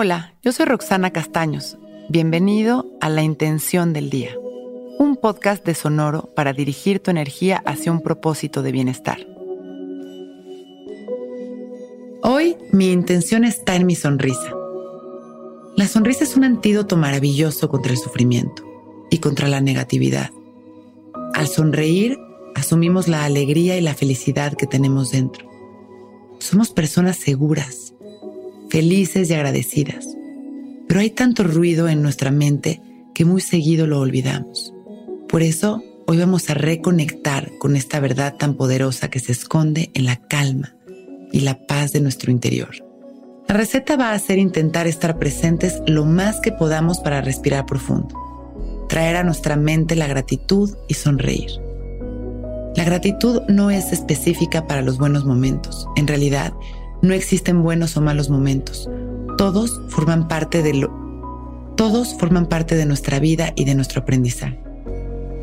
Hola, yo soy Roxana Castaños. Bienvenido a La Intención del Día, un podcast de Sonoro para dirigir tu energía hacia un propósito de bienestar. Hoy mi intención está en mi sonrisa. La sonrisa es un antídoto maravilloso contra el sufrimiento y contra la negatividad. Al sonreír, asumimos la alegría y la felicidad que tenemos dentro. Somos personas seguras, felices y agradecidas. Pero hay tanto ruido en nuestra mente que muy seguido lo olvidamos. Por eso, hoy vamos a reconectar con esta verdad tan poderosa que se esconde en la calma y la paz de nuestro interior. La receta va a ser intentar estar presentes lo más que podamos para respirar profundo, traer a nuestra mente la gratitud y sonreír. La gratitud no es específica para los buenos momentos. En realidad, no existen buenos o malos momentos. Todos forman parte de lo todos forman parte de nuestra vida y de nuestro aprendizaje.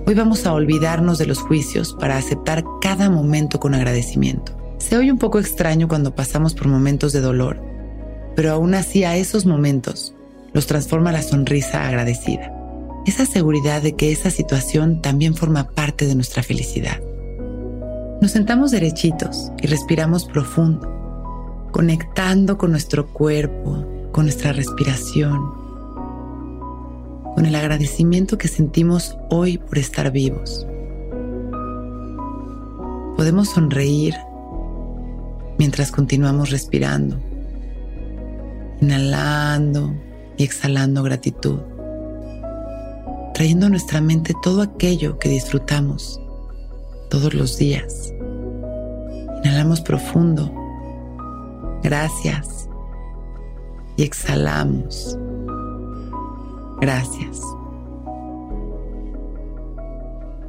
Hoy vamos a olvidarnos de los juicios para aceptar cada momento con agradecimiento. Se oye un poco extraño cuando pasamos por momentos de dolor, pero aún así a esos momentos los transforma la sonrisa agradecida. Esa seguridad de que esa situación también forma parte de nuestra felicidad. Nos sentamos derechitos y respiramos profundo, conectando con nuestro cuerpo, con nuestra respiración, con el agradecimiento que sentimos hoy por estar vivos. Podemos sonreír mientras continuamos respirando, inhalando y exhalando gratitud, trayendo a nuestra mente todo aquello que disfrutamos todos los días. Inhalamos profundo. Gracias. Y exhalamos. Gracias.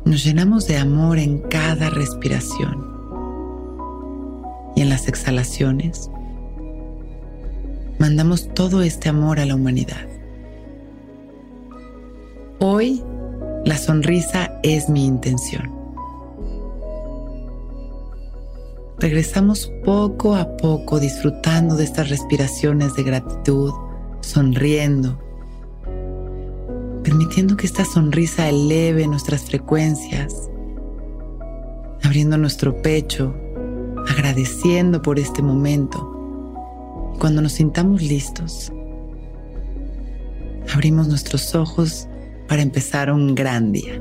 Nos llenamos de amor en cada respiración y en las exhalaciones, mandamos todo este amor a la humanidad. Hoy, la sonrisa es mi intención. Regresamos poco a poco disfrutando de estas respiraciones de gratitud, sonriendo, permitiendo que esta sonrisa eleve nuestras frecuencias, abriendo nuestro pecho agradeciendo por este momento. cuando nos sintamos listos, abrimos nuestros ojos para empezar un gran día.